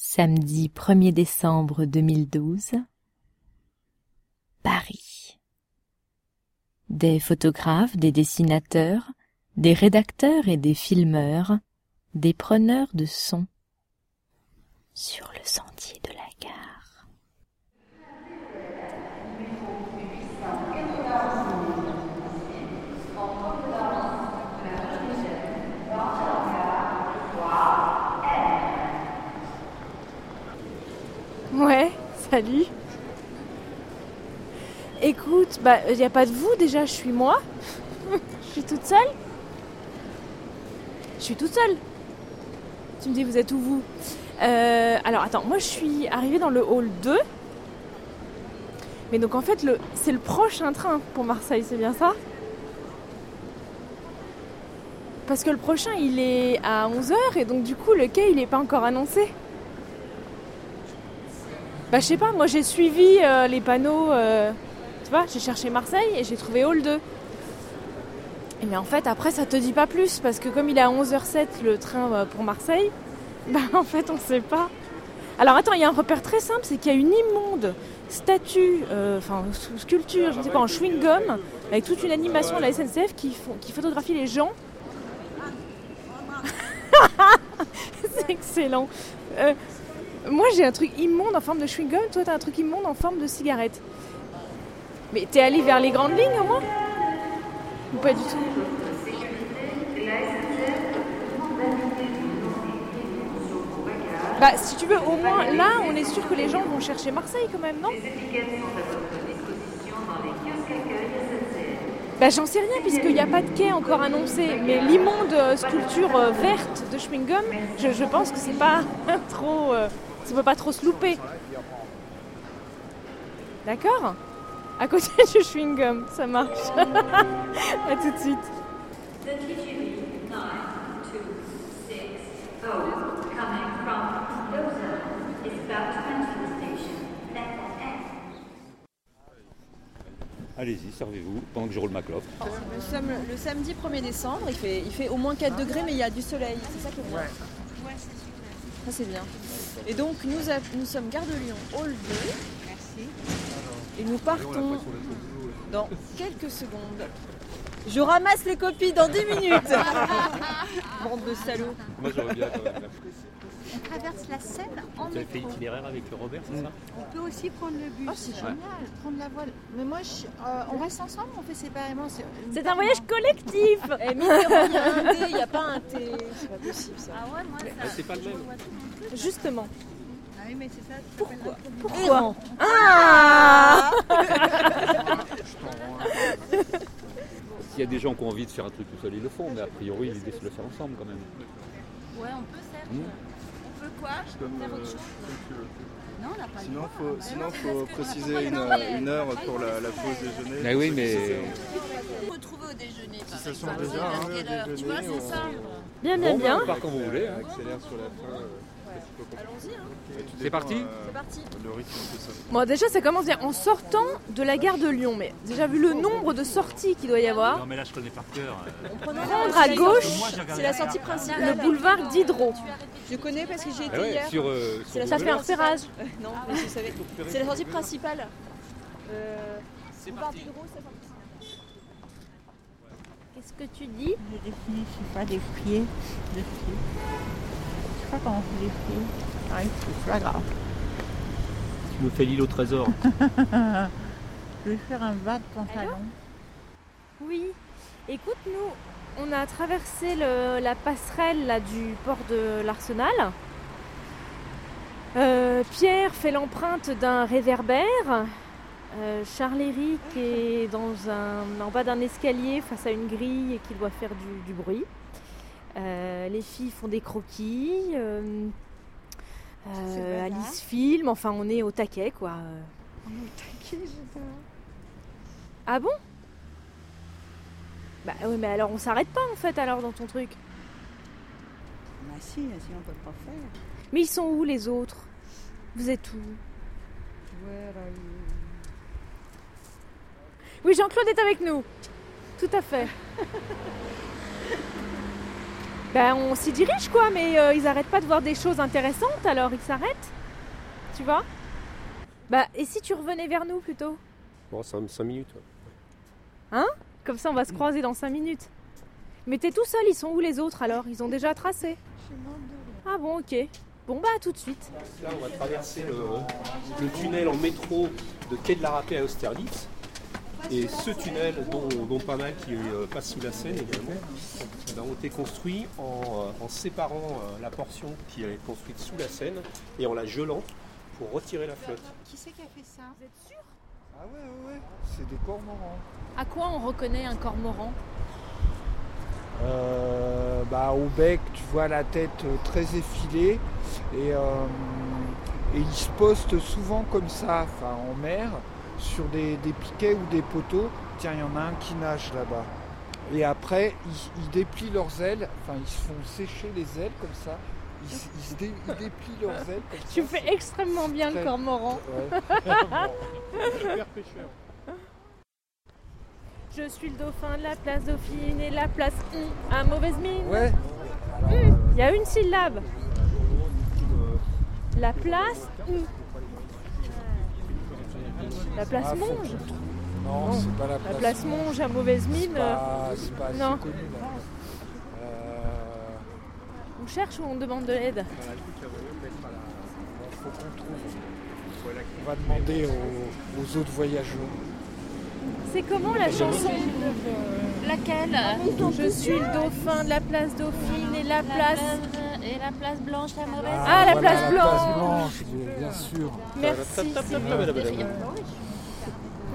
Samedi 1er décembre 2012. Paris. Des photographes, des dessinateurs, des rédacteurs et des filmeurs, des preneurs de son sur le sentier de la gare. Ouais, salut. Écoute, bah il n'y a pas de vous déjà, je suis moi. Je suis toute seule. Je suis toute seule. Tu me dis, vous êtes où vous? Euh, Alors attends, moi je suis arrivée dans le hall 2. Mais donc en fait, c'est le prochain train pour Marseille, c'est bien ça? Parce que le prochain il est à 11h et donc du coup le quai il n'est pas encore annoncé. Bah je sais pas, moi j'ai suivi euh, les panneaux, euh, tu vois, j'ai cherché Marseille et j'ai trouvé Hall 2. Et mais en fait après ça te dit pas plus parce que comme il est à 11h07 le train euh, pour Marseille, bah en fait on sait pas. Alors attends, il y a un repère très simple, c'est qu'il y a une immonde statue, enfin sculpture, je ne sais pas, en chewing-gum, avec toute une animation de la SNCF qui, qui photographie les gens. c'est excellent. Moi j'ai un truc immonde en forme de chewing-gum, toi t'as un truc immonde en forme de cigarette. Mais t'es allé vers les grandes lignes au moins? Ou pas du tout? Bah si tu veux, au moins là on est sûr que les gens vont chercher Marseille quand même, non? Bah j'en sais rien puisqu'il n'y a pas de quai encore annoncé, mais l'immonde euh, sculpture euh, verte de chewing-gum, je, je pense que c'est pas trop... euh, ça peut pas trop se louper. D'accord À côté du chewing-gum, ça marche. à tout de suite. The TGV 9260 coming from Ozone is about to enter the station. Platform F. Allez-y, servez-vous pendant que je roule ma clope. Nous sommes le samedi 1er décembre, il fait, il fait au moins 4 degrés mais il y a du soleil, c'est ça qui est bien. Ça c'est bien. Et donc nous, a- nous sommes Gare de Lyon, Hall 2. Merci. Et nous partons dans quelques secondes. Je ramasse les copies dans 10 minutes Bande de salauds Moi j'aurais bien quand même. On traverse la Seine en Vous avez fait métro. itinéraire avec Robert, c'est ça On peut aussi prendre le bus. Oh, c'est génial. Prendre la voile. Mais moi, je- euh, on reste ensemble, on fait séparément. C'est un voyage collectif Eh Mitterrand, il y a un D, il n'y a pas un T. C'est pas possible ça. Ah ouais, moi, ça. C'est pas le même. Justement. Ah oui, mais c'est ça. Pourquoi Pourquoi Ah S'il y a des gens qui ont envie de faire un truc tout seul, ils le font, mais a priori l'idée c'est de le faire ensemble quand même. Ouais, on peut certes. Hmm. On peut quoi Faire autre chose Non, on n'a pas Sinon, droit. faut, sinon, faut préciser une, une heure pour la, la pause déjeuner. Mais oui, mais On peut trouver au déjeuner. Par Ça sent exemple. déjà hein, le Tu vois, déjeuner. c'est ça. Bien, bien, bien. on part quand vous voulez. hein. accélère sur la fin. Euh, Allons-y. Hein. tout C'est parti euh, C'est parti. Le. Bon, déjà, ça commence bien en sortant de la gare de Lyon. Mais déjà, vu le nombre de sorties qu'il doit y avoir, Non mais là je connais par cœur. On prend prendre à gauche, C'est la sortie le principale. boulevard Diderot. Je connais parce que j'y étais Ah ouais, hier. sur, euh, C'est la sur Ça fait un repérage. Euh, non, mais je savais. C'est la sortie principale. Euh, boulevard Diderot, c'est principale. Qu'est-ce que tu dis? Je définis, je sais pas, des pieds. Des pieds. Je sais pas comment on fait les pieds. Ah, oui, c'est pas grave. Tu me fais l'île au trésor. Je vais faire un bas de pantalon. Oui. Écoute, nous, on a traversé le- la passerelle là, du port de l'Arsenal. Euh, Pierre fait l'empreinte d'un réverbère. Euh, Charles-Éric est dans un, en bas d'un escalier face à une grille et qui doit faire du, du bruit. Euh, les filles font des croquis. euh, euh, bazar. Alice filme. Enfin, on est au taquet, quoi. On est au taquet, j'adore. Ah bon? Bah oui, mais alors on s'arrête pas en fait alors dans ton truc. Bah si, sinon on peut pas faire. Mais ils sont où les autres? Vous êtes où? Where are you? Oui, Jean-Claude est avec nous. Tout à fait. Ben on s'y dirige quoi, mais euh, ils arrêtent pas de voir des choses intéressantes, alors ils s'arrêtent. Tu vois? Bah et si tu revenais vers nous plutôt? Bon, 5 minutes. ouais. Hein? Comme ça on va se croiser dans 5 minutes. Mais t'es tout seul, ils sont où les autres alors? Ils ont déjà tracé? Ah bon ok. Bon bah à tout de suite. Là, on va traverser le, le tunnel en métro de Quai de la Râpée à Austerlitz. Et ce tunnel, dont, dont pas mal qui euh, passe sous la Seine également, eh ben, ont été construits en, euh, en séparant euh, la portion qui est construite sous la Seine et en la gelant pour retirer la flotte. Qui c'est qui a fait ça? Vous êtes sûr? Ah ouais, ouais, ouais. C'est des cormorans. À quoi on reconnaît un cormoran? Euh, bah, au bec, tu vois la tête très effilée et, euh, et ils se postent souvent comme ça, enfin en mer, sur des, des piquets ou des poteaux. Tiens, il y en a un qui nage là-bas. Et après, ils, ils déplient leurs ailes, enfin ils se font sécher les ailes comme ça. Ils, s- ils se dé- ils déplient leurs ailes comme ça. Tu fais c'est extrêmement bien le cormoran. Ouais. Bon. Super pêcheur. Je suis le dauphin de la place Dauphine et la place hum, à mauvaise mine. Ouais. Il y a une syllabe. La place hum. La place Ah, faut Monge. Non, c'est pas la La place. place Monge à mauvaise mine. pas, c'est pas assez non. connu là. Euh, On cherche ou on demande de l'aide Il faut qu'on trouve. On va demander aux, aux autres voyageurs. C'est comment la chanson Laquelle Je suis le dauphin de la place Dauphine et la place. Et la place blanche, la mauvaise. Ah, la voilà, place la blanche. place blanche, bien sûr. Merci.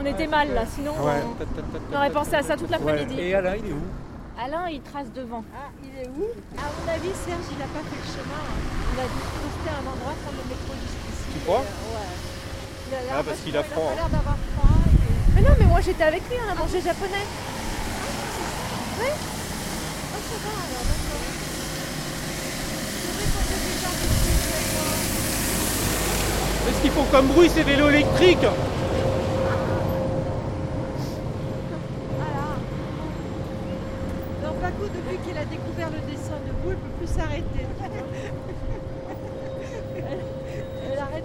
On était mal là, sinon Ouais. on aurait pensé à ça toute l'après-midi. Et Alain, il est où? Alain, il trace devant. Ah, il est où? À mon avis, Serge, il n'a pas fait le chemin. Il a dû rester à un endroit prendre le métro jusqu'ici. Tu crois? Ouais. Il a l'air Ah, parce qu'il a il froid, hein. l'air d'avoir froid. et- Mais non, mais moi j'étais avec lui, on a mangé japonais. Ah, ça va alors, d'accord. Qu'est-ce qu'ils font comme bruit ces vélos électriques Voilà. Donc Bakou, depuis qu'il a découvert le dessin de boule, ne peut plus s'arrêter. elle, elle arrête,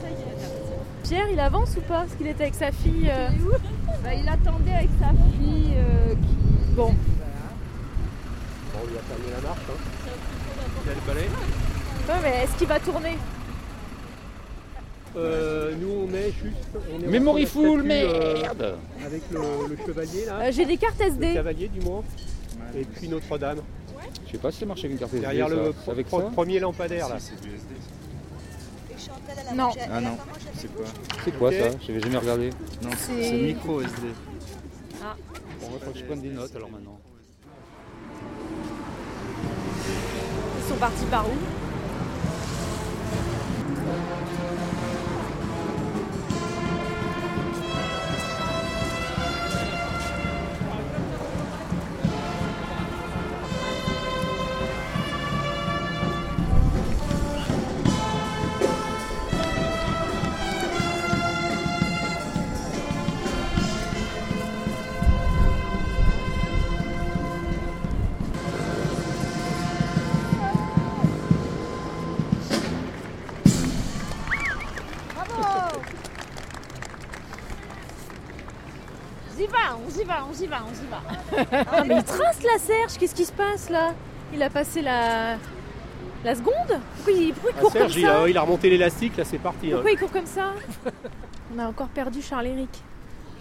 ça y est, elle arrête. Pierre, il avance ou pas? Parce qu'il était avec sa fille. euh, Il est où? Bah, Il attendait avec sa fille euh, qui... Bon, Bon, on lui a fermé la marche. Hein. Il a le balai? ouais, mais est-ce qu'il va tourner? Euh, nous, on est juste. On est Memory full, statue, euh, merde Avec le, le chevalier là. Euh, J'ai des cartes le SD. cavalier du moins. Et puis Notre-Dame. Je sais pas si ça marche avec une carte SD, Derrière ça. le C'est avec pro- ça premier lampadaire là. Non. Ah non, c'est quoi C'est quoi ça J'avais jamais regardé. Non, C'est- c'est micro SD. Bon, il faut que je prenne des notes alors maintenant. Ils sont partis par où? Va, on y va, on y va, va. Ah, mais il trace la Serge, qu'est-ce qui se passe là? Il a passé la. la seconde? Pourquoi il, pourquoi il Ah, court Serge, comme il ça? a, il a remonté l'élastique, là c'est parti. hein. Pourquoi il court comme ça? On a encore perdu Charles-Éric.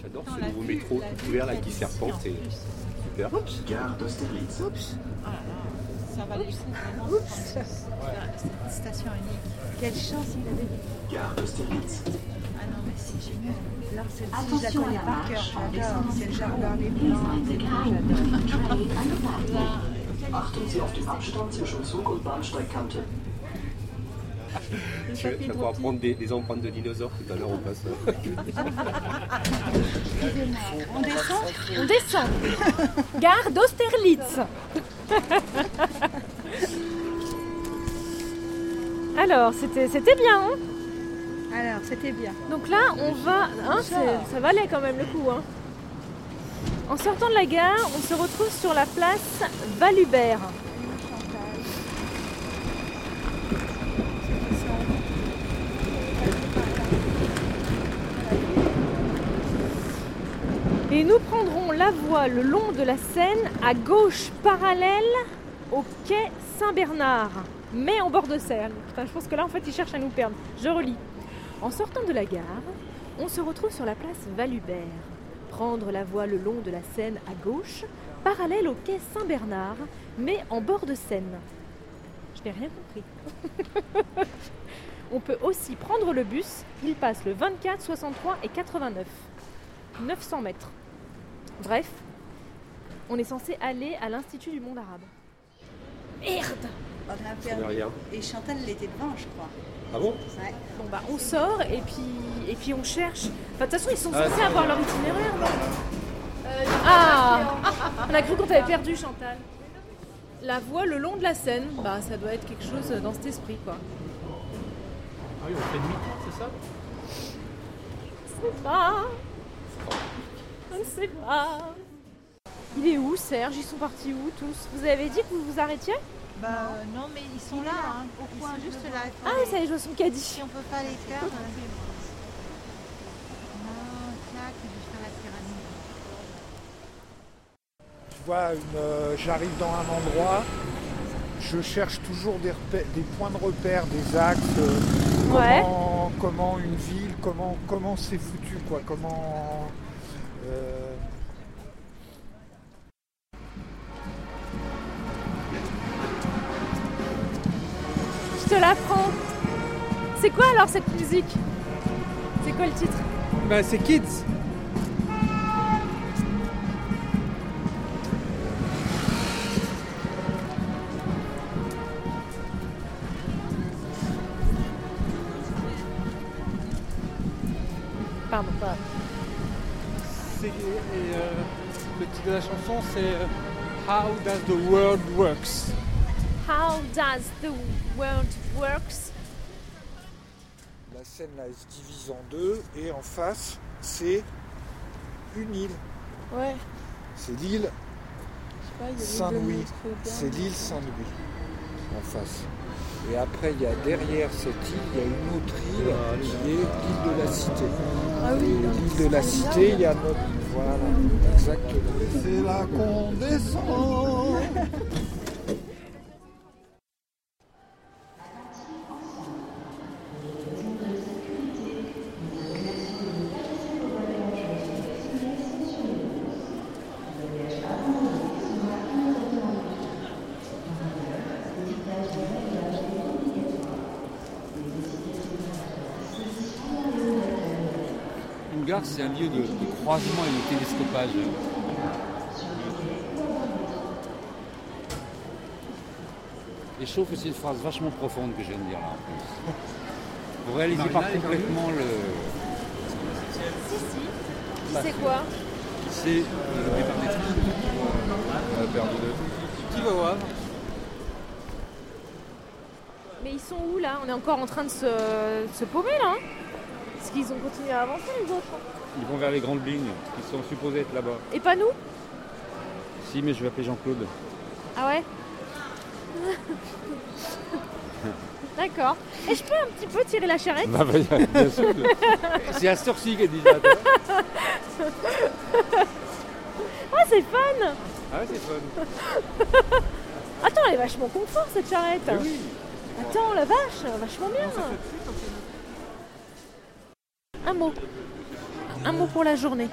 J'adore ce nouveau métro ouvert là qui serpente, c'est super. Ça va laisser vraiment. Cette station unique. Quelle chance il avait. Ah non, blancs. J'adore. Tu vas pouvoir prendre des, des empreintes de dinosaures tout à l'heure, on passe. On descend On descend Gare d'Austerlitz Alors, c'était c'était bien, hein? Alors, c'était bien. Donc là, on va. Hein, ça valait quand même le coup. Hein. En sortant de la gare, on se retrouve sur la place Valubert. Et nous prendrons la voie le long de la Seine à gauche parallèle au quai Saint-Bernard, mais en bord de Seine. Je pense que là, en fait, ils cherchent à nous perdre. Je relis. En sortant de la gare, on se retrouve sur la place Valubert. Prendre la voie le long de la Seine à gauche, parallèle au quai Saint-Bernard, mais en bord de Seine. Je n'ai rien compris. on peut aussi prendre le bus. Il passe le 24, 63 et 89. 900 mètres. Bref, on est censé aller à l'Institut du monde arabe. Merde On a perdu. Et Chantal, elle était devant, je crois. Ah bon Ouais. Bon bah on sort et puis et puis on cherche. Enfin de toute façon ils sont Ah, censés avoir leur itinéraire non Ah On a cru qu'on t'avait perdu Chantal. La voie le long de la Seine, bah ça doit être quelque chose dans cet esprit quoi. Ah oui, on fait demi-tour, c'est ça? Je sais pas. Je ne sais pas. Il est où Serge? Ils sont partis où tous? Vous avez dit que vous vous arrêtiez? Bah euh, non, mais ils sont là, hein, au coin, juste là. il Ah les- ça y est, je vois son caddie. Si on peut pas les faire. euh, Non, clac, je vais faire la pyramide. Tu vois, euh, j'arrive dans un endroit, je cherche toujours des, repères- des points de repère, des axes, euh, Ouais. comment, comment une ville, comment comment c'est foutu, quoi, comment. euh, la prends. C'est quoi alors cette musique? C'est quoi le titre? Bah c'est Kids Pardon, pas. Et, euh, le titre de la chanson c'est euh, How Does the World Works? How does the world works la Seine là, elle se divise en deux et en face c'est une île. Ouais. C'est l'île Saint-Louis. C'est l'île Saint-Louis en face. Et après, il y a derrière cette île, il y a une autre île qui est l'île de la Cité. Et l'île de la Cité, il y a notre. Voilà, exactement. C'est là qu'on c'est un lieu de, de croisement et de télescopage. Et je trouve que c'est une phrase vachement profonde que je viens de dire là. en plus. Vous réalisez pas complètement le. C'est quoi C'est le départ des perdu de. Qui va au Havre Mais ils sont où là? On est encore en train de se, de se paumer là hein? Parce qu'ils ont continué à avancer les autres. Ils vont vers les grandes lignes qui sont supposées être là-bas. Et pas nous? Si, mais je vais appeler Jean-Claude. Ah ouais? D'accord. Et je peux un petit peu tirer la charrette? Bah, bah, bien sûr. C'est à cette heure-ci qu'elle dit. Ah c'est fun Ah ouais, c'est fun. Attends, elle est vachement confort cette charrette oui. Attends, la vache, vachement bien Un mot. Un mot pour la journée.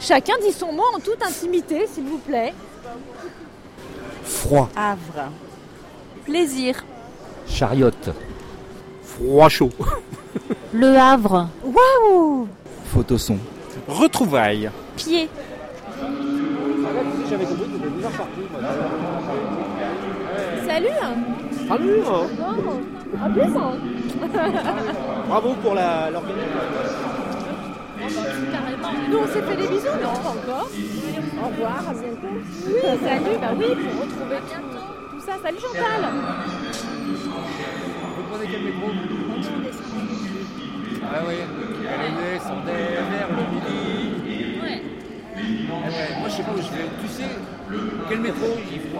Chacun dit son mot en toute intimité, s'il vous plaît. Froid. Havre. Plaisir. Chariote. Froid chaud. Le Havre. Waouh Photoson. Retrouvailles Pied. Salut Salut. Bon, à plus hein. Bravo pour l'organisation. Nous on s'est fait des bisous, non pas encore. Au revoir, à bientôt. Oui, salut, bah oui, pour retrouver bientôt. Tout ça, salut Chantal Vous prenez quel métro Ah oui, LNS, Sandère, le Midi. Ouais. Ah ouais, moi je sais pas où je vais. Tu sais quel métro il faut,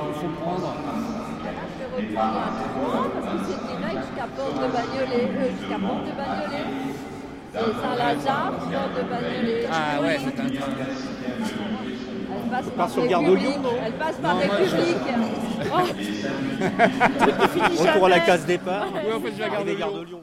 faut prendre parce que c'était là jusqu'à Porte de Bagnolet. jusqu'à Porte de Bagnolet. Saint-Lazare, genre de Bagnolet. Ah ouais, c'est un train. Elle passe par sur les Gare de publics. Lyon, Elle passe par les publics. Retour à la case départ. Oui, en fait, je vais à Gare de Lyon.